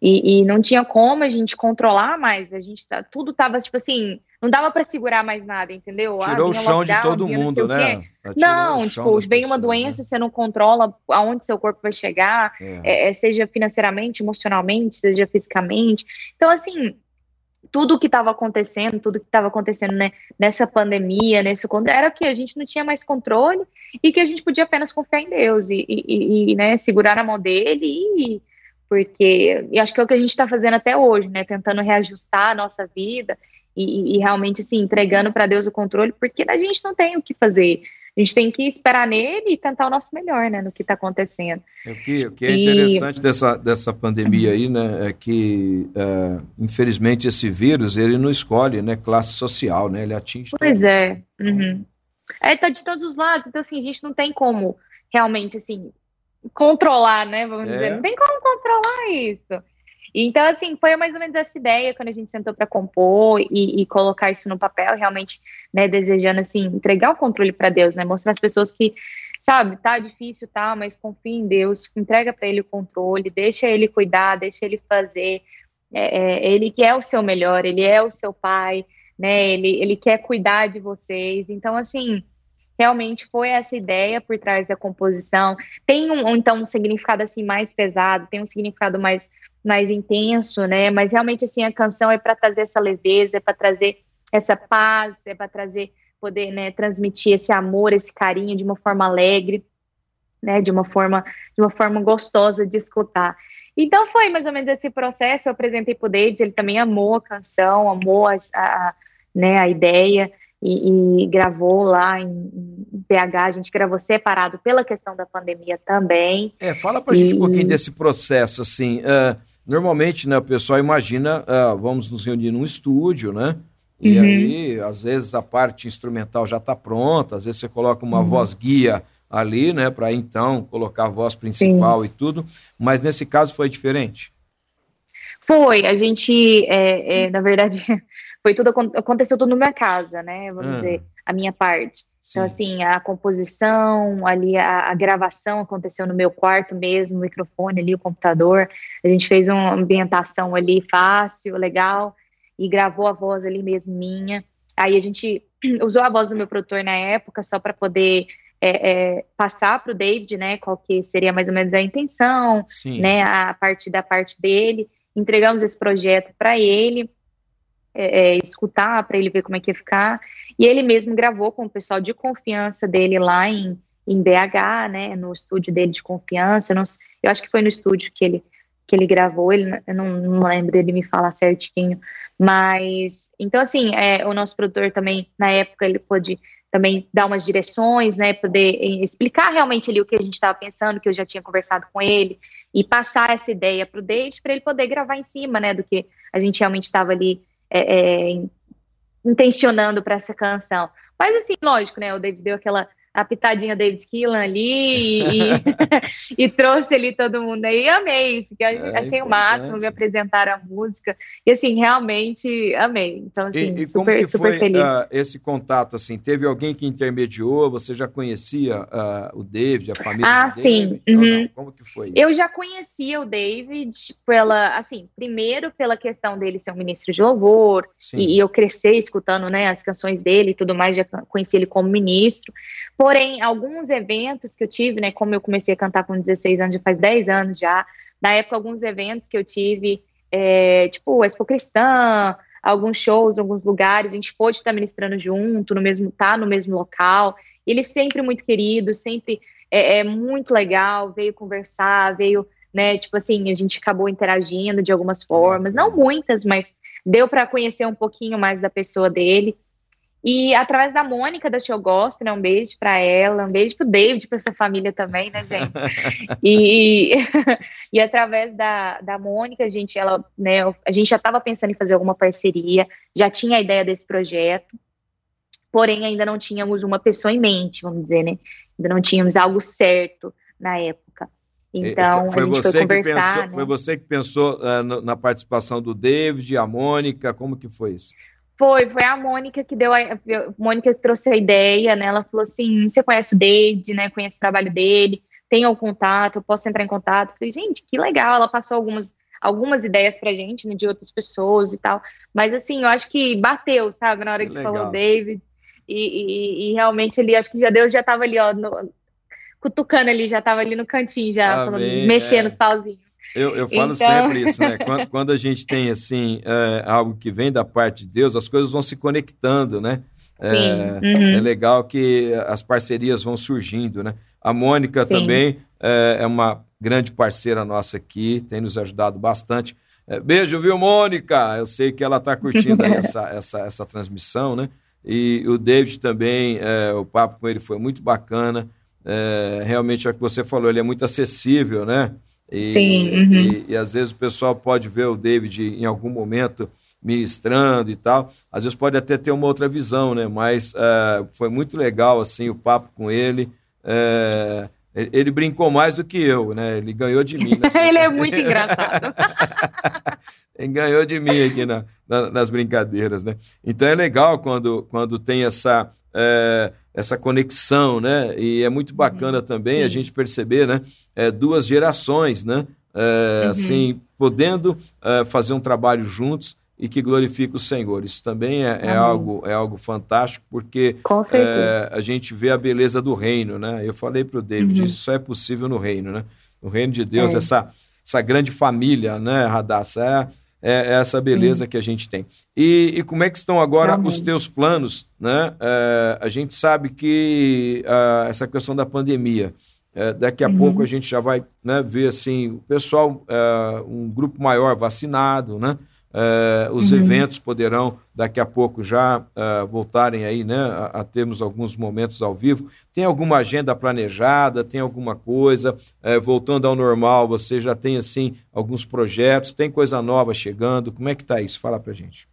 E, e, não tinha como a gente controlar mais, a gente tá, tudo tava tipo assim, não dava para segugar mais nada, entendeu? Ah, Tirou ah, o chão lockdown, de todo mundo, né? Não, tipo, vem uma doença, né? você não controla aonde seu corpo vai chegar, é. É, é seja financeiramente, emocionalmente, seja fisicamente. Então, assim, tudo que estava acontecendo, tudo que estava acontecendo né, nessa pandemia, nesse era que a gente não tinha mais controle e que a gente podia apenas confiar em Deus e, e, e né, segurar a mão dele e porque e acho que é o que a gente está fazendo até hoje, né? Tentando reajustar a nossa vida e, e realmente assim, entregando para Deus o controle, porque a gente não tem o que fazer. A gente tem que esperar nele e tentar o nosso melhor, né, no que está acontecendo. O que, o que é e... interessante dessa, dessa pandemia aí, né, é que, é, infelizmente, esse vírus, ele não escolhe, né, classe social, né, ele atinge... Pois todo. é, uhum. é, tá de todos os lados, então, assim, a gente não tem como realmente, assim, controlar, né? Vamos é. dizer, não tem como controlar isso. Então, assim, foi mais ou menos essa ideia quando a gente sentou para compor e, e, colocar isso no papel, realmente, né, desejando, assim, entregar o controle para Deus, né, mostrar às pessoas que sabe, tá difícil, tá, mas confia em Deus, entrega para ele o controle, deixa ele cuidar, deixa ele fazer. É, é, ele quer o seu melhor, ele é o seu pai, né? Ele, ele quer cuidar de vocês. Então, assim, realmente foi essa ideia por trás da composição. Tem um, então um significado assim mais pesado, tem um significado mais mais intenso, né? Mas realmente assim a canção é para trazer essa leveza, é para trazer essa paz, é para trazer poder, né, transmitir esse amor, esse carinho de uma forma alegre, né, de uma forma de uma forma gostosa de escutar. Então foi mais ou menos esse processo. Eu apresentei para o David, ele também amou a canção, amou a, a né, a ideia e, e, gravou lá em, em BH. A gente gravou separado pela questão da pandemia também. É, fala para a gente um pouquinho desse processo, assim. Uh, normalmente, né, o pessoal imagina, uh, vamos nos reunir num estúdio, né? E uhum. aí, às vezes, a parte instrumental já está pronta, às vezes você coloca uma uhum. voz guia ali, né, para então colocar a voz principal Sim. e tudo, mas nesse caso foi diferente? Foi, a gente, é, é, na verdade, foi tudo, aconteceu tudo na minha casa, né, vamos ah. dizer, a minha parte. Então, Sim. Então, assim, a composição, ali, a, a, gravação aconteceu no meu quarto mesmo, o microfone ali, o computador, a gente fez uma ambientação ali fácil, legal, e gravou a voz ali mesmo minha. Aí a gente usou a voz do meu produtor na época só para poder é, é, passar para o David, né, qual que seria mais ou menos a intenção, Sim. né, a parte da parte dele. Entregamos esse projeto para ele, é, é escutar, para ele ver como é que ia ficar. E ele mesmo gravou com o pessoal de confiança dele lá em, em BH, né, no estúdio dele de confiança. Não, eu acho que foi no estúdio que ele que ele gravou, ele, eu não, não lembro dele me falar certinho, mas, então assim, é, o nosso produtor também, na época, ele pôde também dar umas direções, né, poder explicar realmente ali o que a gente estava pensando, que eu já tinha conversado com ele, e passar essa ideia para o David, para ele poder gravar em cima, né, do que a gente realmente estava ali é, é, intencionando para essa canção. Mas assim, lógico, né, o David deu aquela a pitadinha David Keelan ali e, e, trouxe ali todo mundo aí. Amei, fiquei, é, achei o máximo, me apresentaram a música. E assim, realmente amei. Então, assim, e, e super, como super foi, feliz. Uh, esse contato, assim, teve alguém que intermediou? Você já conhecia uh, o David, a família Ah, sim. Uhum. Como que foi isso? Eu já conhecia o David pela, assim, primeiro pela questão dele ser um ministro de louvor, e, e, eu crescer escutando, né, as canções dele e tudo mais, já conheci ele como ministro. Porém, alguns eventos que eu tive, né, como eu comecei a cantar com 16 anos, já faz 10 anos já, na época, alguns eventos que eu tive, é, tipo, Expo Cristã, alguns shows, alguns lugares, a gente pôde estar ministrando junto, no mesmo, tá no mesmo local. Ele sempre muito querido, sempre é, é muito legal, veio conversar, veio, né, tipo assim, a gente acabou interagindo de algumas formas, não muitas, mas deu para conhecer um pouquinho mais da pessoa dele. E através da Mônica da Show Gospel, né, um beijo para ela, um beijo pro David, para sua família também, né, gente? e, e através da, da Mônica, a gente, ela, né, a gente já estava pensando em fazer alguma parceria, já tinha a ideia desse projeto, porém ainda não tínhamos uma pessoa em mente, vamos dizer, né? Ainda não tínhamos algo certo na época. Então, foi, a gente foi conversar. Pensou, né? Foi você que pensou uh, na participação do David, a Mônica, como que foi isso? Foi, foi a Mônica que deu a, a Mônica que trouxe a ideia, né? Ela falou assim: você conhece o David, né? Conhece o trabalho dele, tem o contato, eu posso entrar em contato. Eu falei, gente, que legal. Ela passou algumas, algumas ideias pra gente, né, de outras pessoas e tal. Mas assim, eu acho que bateu, sabe, na hora que, que falou o David. E, e, e, realmente ele, acho que já Deus já tava ali, ó, no, cutucando ali, já tava ali no cantinho, já, falando, mexendo é. os pauzinhos. Eu, eu falo então... sempre isso, né? Quando, quando, a gente tem, assim, é, algo que vem da parte de Deus, as coisas vão se conectando, né? É, uhum. é, legal que as parcerias vão surgindo, né? A Mônica Sim. também é, é, uma grande parceira nossa aqui, tem nos ajudado bastante. É, beijo, viu, Mônica? Eu sei que ela está curtindo essa, essa, essa transmissão, né? E o David também, é, o papo com ele foi muito bacana. É, realmente é o que você falou, ele é muito acessível, né? E, Sim, uhum. e, e, às vezes o pessoal pode ver o David em algum momento ministrando e tal. Às vezes pode até ter uma outra visão, né? Mas uh, foi muito legal assim o papo com ele. Uh, ele brincou mais do que eu, né? Ele ganhou de mim. Né? ele é muito engraçado. ele ganhou de mim aqui na, na, nas brincadeiras, né? Então é legal quando, quando tem essa. É, essa conexão, né? E é muito bacana uhum. também Sim. a gente perceber, né? É, duas gerações, né? É, uhum. Assim, podendo é, fazer um trabalho juntos e que glorifique o Senhor. Isso também é, é algo, é algo fantástico, porque é, a gente vê a beleza do reino, né? Eu falei para o David, uhum. isso só é possível no reino, né? No reino de Deus, é. essa, essa grande família, né, Radassa? É, é, é essa beleza que a gente tem. E, e, como é que estão agora os teus planos? Né? É, a gente sabe que uh, essa questão da pandemia, é, daqui a uhum. pouco a gente já vai né, ver assim, o pessoal, uh, um grupo maior vacinado, né? Uh, os uhum. eventos poderão daqui a pouco já uh, voltarem aí, né, a, a, termos alguns momentos ao vivo. Tem alguma agenda planejada? Tem alguma coisa uh, voltando ao normal? Você já tem assim alguns projetos? Tem coisa nova chegando? Como é que está isso? Fala para gente.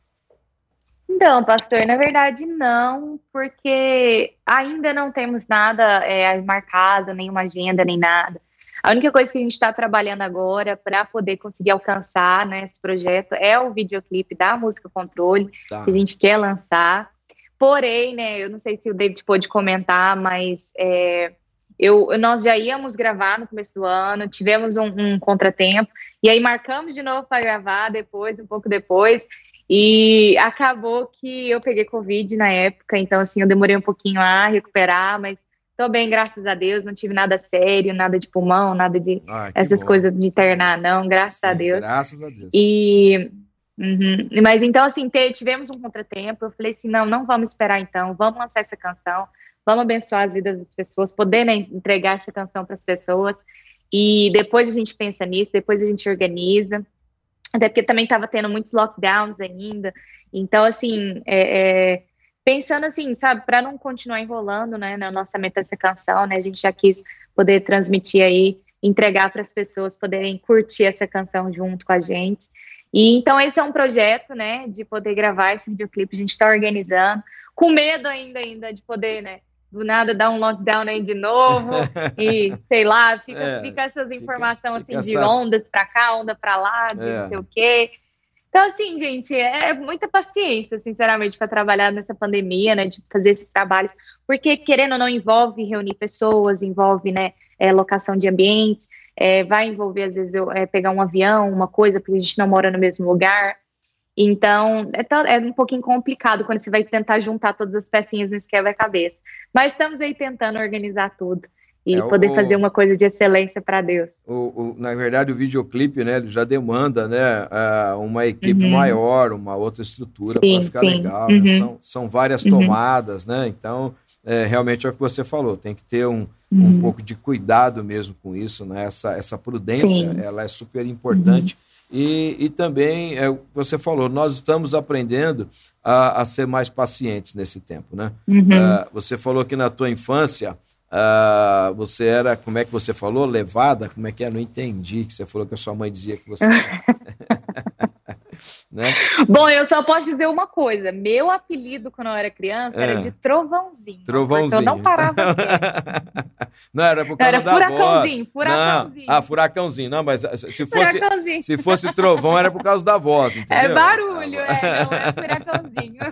Então, pastor, na verdade não, porque ainda não temos nada é, marcado, nenhuma agenda, nem nada. A única coisa que a gente está trabalhando agora para poder conseguir alcançar né, esse projeto é o videoclipe da música Controle, tá. que a gente quer lançar. Porém, né, eu não sei se o David pôde comentar, mas é, eu, nós já íamos gravar no começo do ano, tivemos um, um contratempo, e aí marcamos de novo para gravar depois, um pouco depois, e acabou que eu peguei Covid na época, então assim, eu demorei um pouquinho a recuperar, mas Tô bem, graças a Deus, não tive nada sério, nada de pulmão, nada de ah, essas bom. coisas de internar, não, graças Sim, a Deus. Graças a Deus. E uhum, mas então assim, tivemos um contratempo, eu falei assim, não, não vamos esperar então, vamos lançar essa canção, vamos abençoar as vidas das pessoas, poder né, entregar essa canção para as pessoas. E depois a gente pensa nisso, depois a gente organiza. Até porque também estava tendo muitos lockdowns ainda. Então, assim, é, é, pensando assim, sabe, para não continuar enrolando, né, na nossa meta dessa canção, né, a gente já quis poder transmitir aí, entregar para as pessoas poderem curtir essa canção junto com a gente. E então esse é um projeto, né, de poder gravar esse videoclipe, a gente está organizando, com medo ainda, ainda de poder, né, do nada dar um lockdown aí de novo e sei lá, fica, é, fica essas informações assim de ondas para cá, onda para lá, de é. não sei o quê. Então, assim, gente, é muita paciência, sinceramente, para trabalhar nessa pandemia, né, de fazer esses trabalhos, porque, querendo ou não, envolve reunir pessoas, envolve, né, é, locação de ambientes, é, vai envolver, às vezes, eu, é, pegar um avião, uma coisa, porque a gente não mora no mesmo lugar. Então, é, é um pouquinho complicado quando você vai tentar juntar todas as pecinhas nesse quebra-cabeça. Mas estamos aí tentando organizar tudo e é, poder o, fazer uma coisa de excelência para Deus. O, o, na verdade, o videoclipe, né, ele já demanda, né, uma equipe uhum. maior, uma outra estrutura para ficar sim. legal. Né? Uhum. Né? São, são várias uhum. tomadas, né? Então, é, realmente é o que você falou, tem que ter um, um uhum. pouco de cuidado mesmo com isso, né? Essa, essa prudência, sim. ela é super importante. Uhum. E, e também, é, você falou, nós estamos aprendendo a, a ser mais pacientes nesse tempo, né? Uh, você falou que na tua infância Uh, você era, como é que você falou? Levada? Como é que é? Não entendi que você falou que a sua mãe dizia que você era. né? Bom, eu só posso dizer uma coisa. Meu apelido quando eu era criança é. era de Trovãozinho. Trovãozinho. Eu não parava. não, era por causa era da furacãozinho, voz. Furacãozinho. Não. Ah, furacãozinho. Não, mas se fosse, se fosse trovão era por causa da voz, é entendeu? É barulho, é, não é furacãozinho.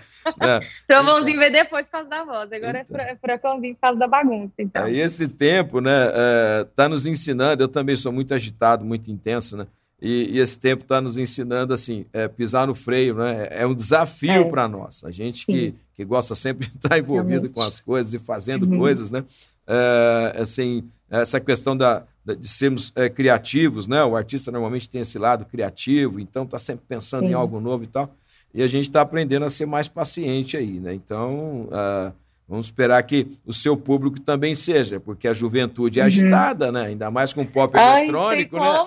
É. Trovãozinho veio depois por causa da voz. Agora então. é furacãozinho por causa da bagunça. Então. É, e esse tempo, né, é, tá nos ensinando. Eu também sou muito agitado, muito intenso, né? E, e esse tempo está nos ensinando assim, é, pisar no freio, né? É um desafio é. para nós. A gente que, que gosta sempre de estar envolvido Realmente. com as coisas e fazendo uhum. coisas, né? É, assim, essa questão da, de sermos é, criativos, né? O artista normalmente tem esse lado criativo, então está sempre pensando Sim. em algo novo e tal. E a gente está aprendendo a ser mais paciente aí, né? Então, uh, Vamos esperar que o seu público também seja, porque a juventude é uhum. agitada, né? Ainda mais com pop Ai, eletrônico, né?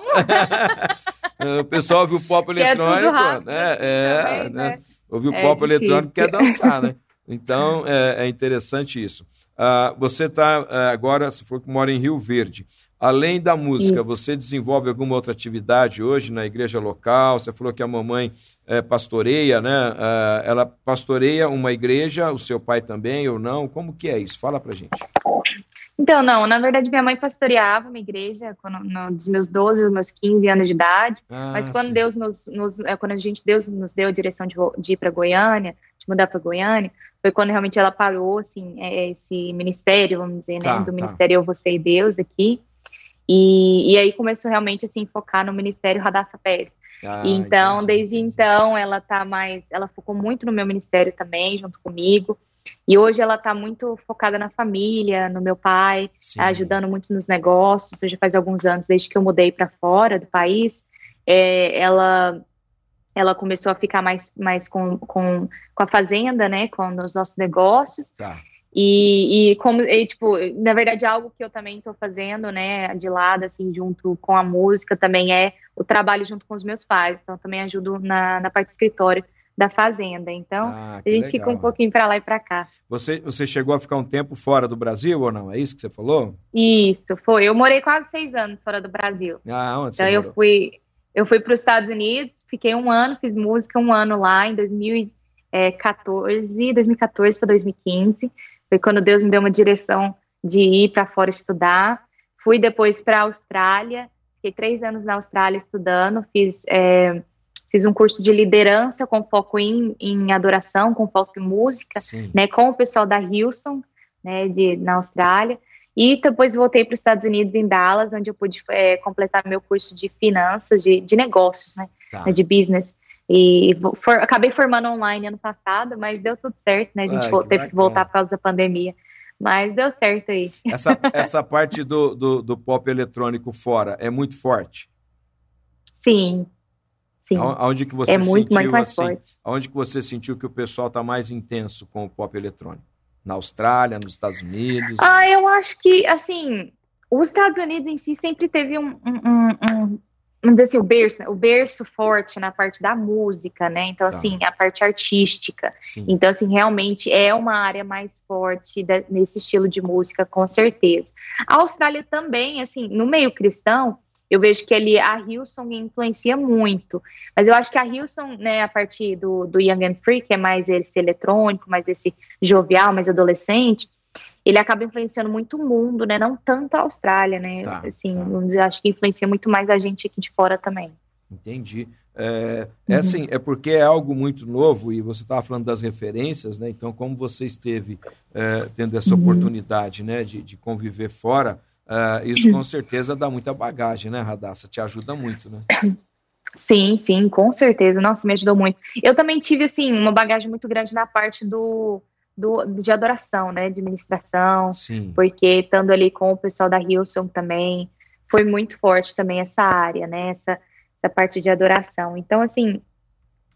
o pessoal ouve o pop é eletrônico, né? É, também, né? né? Ouve o é pop difícil. eletrônico quer dançar, né? Então é, é interessante isso. Uh, você está uh, agora, se for que mora em Rio Verde, Além da música, você desenvolve alguma outra atividade hoje na igreja local? Você falou que a mamãe é, pastoreia, né? Uh, ela pastoreia uma igreja, o seu pai também ou não? Como que é isso? Fala pra gente. Então, não, na verdade minha mãe pastoreava uma igreja quando, no, dos meus 12 aos meus 15 anos de idade, ah, mas quando sim. Deus nos, nos, é, quando a gente, Deus nos deu a direção de, de ir para Goiânia, de mudar para Goiânia, foi quando realmente ela parou, assim, esse ministério, vamos dizer, né, tá, do tá. Ministério Eu, Você e Deus aqui, e, e aí começou realmente, assim, focar no Ministério Radassa Pérez. Ah, então, desde então, ela tá mais, ela focou muito no meu ministério também, junto comigo, e hoje ela está muito focada na família, no meu pai, tá ajudando muito nos negócios. Já faz alguns anos, desde que eu mudei para fora do país, é, ela ela começou a ficar mais, mais com, com, com a fazenda, né, com os nossos negócios. Tá. E, e como, e, tipo, na verdade, algo que eu também estou fazendo, né, de lado, assim, junto com a música, também é o trabalho junto com os meus pais. Então, também ajudo na, na parte do escritório da fazenda. Então, ah, a gente legal. fica um pouquinho para lá e para cá. Você, você chegou a ficar um tempo fora do Brasil ou não? É isso que você falou? Isso, foi. Eu morei quase seis anos fora do Brasil. Ah, onde então, você eu fui, eu fui para os Estados Unidos, fiquei um ano, fiz música um ano lá em 2014, 2014 para 2015. Foi quando Deus me deu uma direção de ir para fora estudar. Fui depois para a Austrália, fiquei três anos na Austrália estudando, fiz é, fiz um curso de liderança com foco em, em adoração, com foco em música, Sim. né, com o pessoal da Hilson, né, de, na Austrália, e depois voltei para os Estados Unidos, em Dallas, onde eu pude é, completar meu curso de finanças, de, de negócios, né, tá. né de business, e for, acabei formando online ano passado, mas deu tudo certo, né, a gente Ai, teve bacana. que voltar por causa da pandemia, mas deu certo aí. Essa, essa parte do, do, do pop eletrônico fora é muito forte? Sim, Sim. Aonde que você é muito, sentiu muito mais assim? Forte. Aonde que você sentiu que o pessoal está mais intenso com o pop eletrônico? Na Austrália, nos Estados Unidos? Ah, eu acho que assim, os Estados Unidos em si sempre teve um, um, um, um assim, o berço, o berço forte na parte da música, né? Então, tá. assim, a parte artística. Sim. Então, assim, realmente é uma área mais forte de, nesse estilo de música, com certeza. A Austrália também, assim, no meio cristão, eu vejo que ali a Hilson influencia muito. Mas eu acho que a Hilson, né, a partir do, do Young and Free, que é mais esse eletrônico, mais esse jovial, mais adolescente, ele acaba influenciando muito o mundo, né? Não tanto a Austrália, né? Tá, assim, tá. vamos dizer, acho que influencia muito mais a gente aqui de fora também. Entendi. É, é uhum. assim, é porque é algo muito novo e você estava falando das referências, né? Então, como você esteve é, tendo essa uhum. oportunidade, né, de, de conviver fora, Uh, isso com certeza dá muita bagagem, né, Radassa? Te ajuda muito, né? Sim, sim, com certeza. Nossa, me ajudou muito. Eu também tive, assim, uma bagagem muito grande na parte do, do de adoração, né, de ministração, sim. porque estando ali com o pessoal da Hilson também, foi muito forte também essa área, né, essa, essa parte de adoração. Então, assim,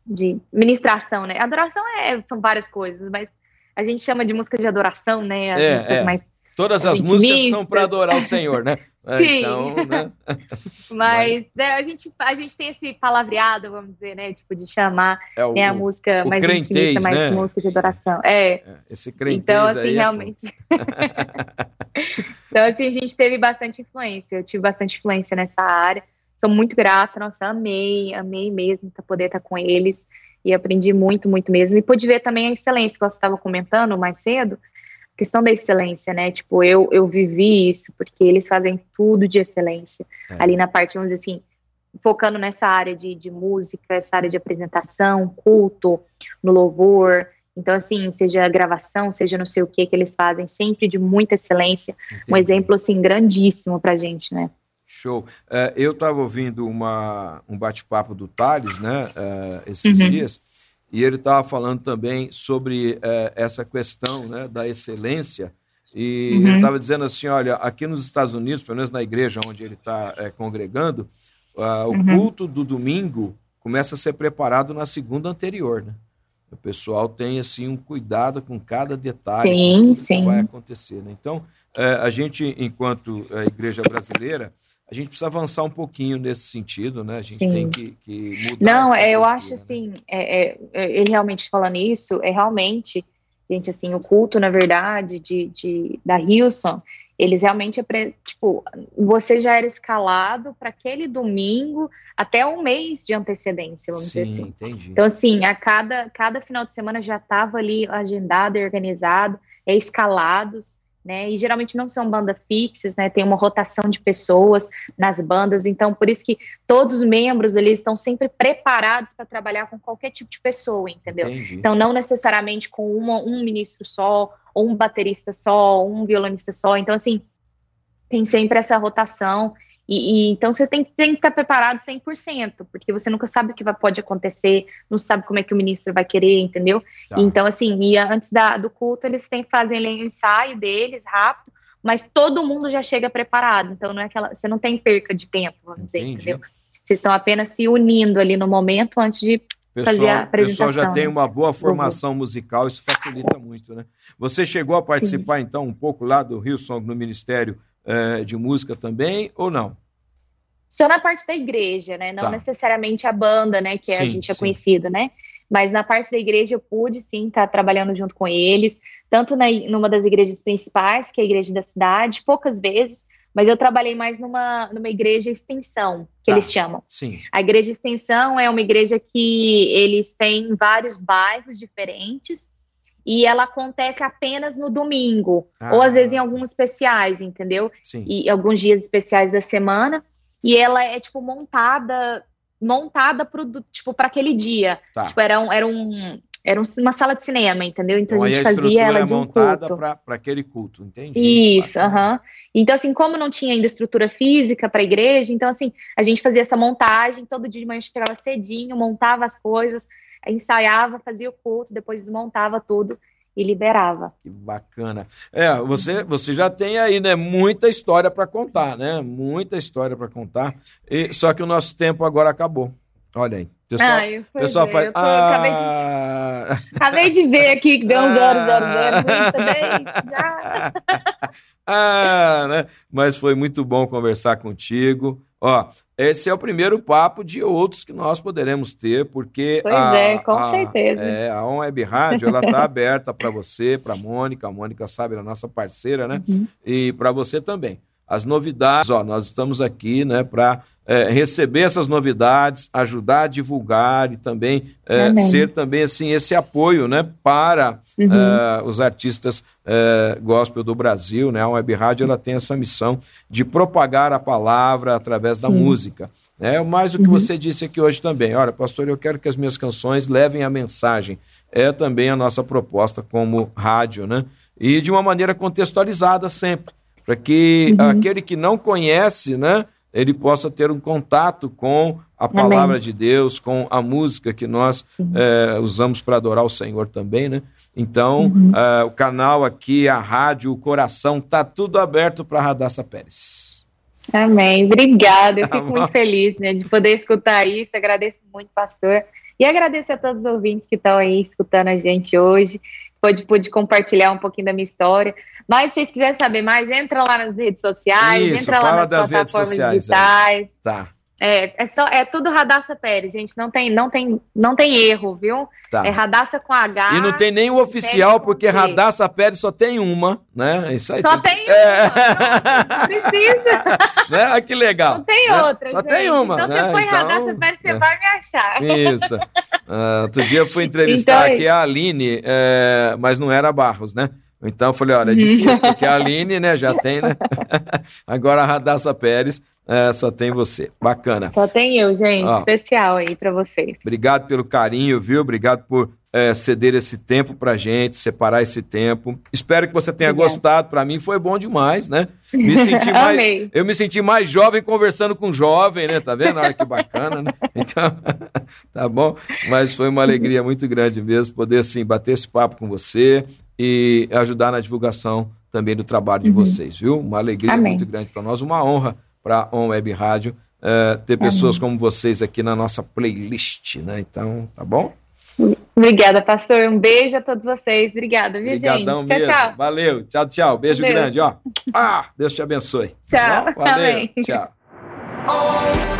de ministração, né, adoração é, são várias coisas, mas a gente chama de música de adoração, né, as é, músicas é. mais Todas as músicas são para adorar o Senhor, né? É, Sim. Então, né? Mas. Né, a, gente, a gente tem esse palavreado, vamos dizer, né? Tipo, de chamar é o, né, a música mais crentez, intimista, mais né? música de adoração. É. é esse crentez Então, assim, é realmente... então, assim, a gente teve bastante influência. Eu tive bastante influência nessa área. Sou muito grata, nossa, amei, amei mesmo poder estar com eles. E aprendi muito, muito mesmo. E pude ver também a excelência que você estava comentando mais cedo, questão da excelência, né? Tipo, eu, eu vivi isso, porque eles fazem tudo de excelência. É. Ali na parte, vamos dizer assim, focando nessa área de, de música, essa área de apresentação, culto, no louvor. Então, assim, seja gravação, seja não sei o que que eles fazem, sempre de muita excelência. Entendi. Um exemplo, assim, grandíssimo pra gente, né? Show. Uh, eu estava ouvindo uma, um bate-papo do Thales, né, uh, esses uhum. dias, e ele estava falando também sobre é, essa questão né, da excelência. E uhum. ele estava dizendo assim: olha, aqui nos Estados Unidos, pelo menos na igreja onde ele está é, congregando, uh, o uhum. culto do domingo começa a ser preparado na segunda anterior, né? O pessoal tem assim um cuidado com cada detalhe sim, sim. que vai acontecer. Né? Então, é, a gente, enquanto é, igreja brasileira, a gente precisa avançar um pouquinho nesse sentido, né? A gente Sim. tem que, que mudar. Não, é, eu acho né? assim, é, é, é, ele realmente falando isso, é realmente, gente, assim, o culto, na verdade, de, de da Hilson, eles realmente, tipo, você já era escalado para aquele domingo até um mês de antecedência, vamos Sim, dizer assim. Entendi. Então, assim, a cada, cada final de semana já estava ali agendado e organizado, é escalados. Né? E geralmente não são bandas fixas, né? Tem uma rotação de pessoas nas bandas, então por isso que todos os membros eles estão sempre preparados para trabalhar com qualquer tipo de pessoa, entendeu? Entendi. Então não necessariamente com uma, um ministro só, ou um baterista só, ou um violonista só. Então assim, tem sempre essa rotação e, e, então você tem, tem, que estar preparado 100%, porque você nunca sabe o que vai, pode acontecer, não sabe como é que o ministro vai querer, entendeu? Tá. Então, assim, e antes da, do culto, eles têm que fazer o ensaio deles rápido, mas todo mundo já chega preparado, então não é aquela, você não tem perca de tempo, vamos dizer, Entendi. entendeu? Vocês estão apenas se unindo ali no momento antes de pessoal, fazer a apresentação. O pessoal já tem uma boa formação uhum. musical, isso facilita muito, né? Você chegou a participar, Sim. então, um pouco lá do Rio Song no Ministério é, de música também, ou não? Só na parte da igreja, né? Não tá. necessariamente a banda, né? Que sim, a gente é sim. conhecido, né? Mas na parte da igreja eu pude sim estar tá trabalhando junto com eles, tanto na, numa das igrejas principais, que é a igreja da cidade, poucas vezes, mas eu trabalhei mais numa, numa igreja extensão, que tá. eles chamam. Sim. A igreja extensão é uma igreja que eles têm vários bairros diferentes, e ela acontece apenas no domingo, ah. ou às vezes em alguns especiais, entendeu? Sim. E alguns dias especiais da semana, e ela é tipo montada montada pro, tipo para aquele dia. Tá. Tipo, era um, era um era uma sala de cinema, entendeu? Então, então a gente fazia ela de um montada para aquele culto, entendi. Isso, aham. Uh -huh. Então, assim, como não tinha ainda estrutura física para a igreja, então, assim, a gente fazia essa montagem, todo dia de manhã a gente chegava cedinho, montava as coisas, ensaiava, fazia o culto, depois desmontava tudo e liberava. Que bacana. É, você, você já tem aí, né, muita história para contar, né? Muita história para contar. E, só que o nosso tempo agora acabou. Olha aí. Pessoal, Ai, pessoal é, faz. Tô, ah... acabei, de, acabei de ver aqui que deu um 000. Ah... ah, né? Mas foi muito bom conversar contigo. Ó, esse é o primeiro papo de outros que nós poderemos ter, porque pois a, é, com a, certeza. É, a On Web Rádio ela está aberta para você, para a Mônica, a Mônica sabe, ela é nossa parceira, né? Uhum. E para você também. As novidades, ó, nós estamos aqui, né, para é, receber essas novidades, ajudar a divulgar e também é, ser também assim esse apoio, né, para uhum. é, os artistas é, gospel do Brasil, né? A Web Rádio ela tem essa missão de propagar a palavra através da Sim. música. É mais o que uhum. você disse aqui hoje também. Olha, pastor, eu quero que as minhas canções levem a mensagem. É também a nossa proposta como rádio, né? E de uma maneira contextualizada sempre, para que uhum. aquele que não conhece, né, ele possa ter um contato com a palavra Amém. de Deus, com a música que nós uhum. é, usamos para adorar o Senhor também, né? Então, uhum. uh, o canal aqui, a rádio, o coração, tá tudo aberto para Radassa Pérez. Amém. Obrigada. Eu tá fico muito feliz né, de poder escutar isso. Agradeço muito, pastor. E agradeço a todos os ouvintes que estão aí escutando a gente hoje. Pode, pode compartilhar um pouquinho da minha história. Mas se vocês quiserem saber mais, entra lá nas redes sociais, Isso, entra lá nas plataformas digitais. Aí. Tá. É, é, só, é tudo Radassa Pérez, gente. Não tem, não tem, não tem erro, viu? Tá. É Radassa com H. E não tem nem o oficial, porque Radassa Pérez só tem uma, né? Isso aí só tem, tem é. uma. Não, precisa. né? Ah, que legal. Não tem né? outra. Só gente. tem uma. Então né? você põe então, Radassa Pérez, você é. vai me achar. Isso. Uh, outro dia eu fui entrevistar então, aqui a Aline, é, mas não era Barros, né? Então eu falei, olha, é difícil, porque a Aline, né, já tem, né? Agora a Radassa Pérez é, só tem você. Bacana. Só tem eu, gente. Ó, Especial aí para vocês. Obrigado pelo carinho, viu? Obrigado por é, ceder esse tempo pra gente, separar esse tempo. Espero que você tenha Obrigada. gostado. Para mim foi bom demais, né? Me senti mais, eu me senti mais jovem conversando com jovem, né? Tá vendo? Olha que bacana, né? Então, tá bom? Mas foi uma alegria muito grande mesmo poder, assim, bater esse papo com você e ajudar na divulgação também do trabalho de uhum. vocês, viu? Uma alegria Amém. muito grande para nós, uma honra para a On Web Rádio uh, ter pessoas como vocês aqui na nossa playlist, né? Então, tá bom? Obrigada, pastor. Um beijo a todos vocês. Obrigada, viu, Obrigadão gente? Mesmo. Tchau, tchau. Valeu. Tchau, tchau. Beijo Deus. grande, ó. Ah, Deus te abençoe. Tchau. Tá Valeu. Amém. Tchau.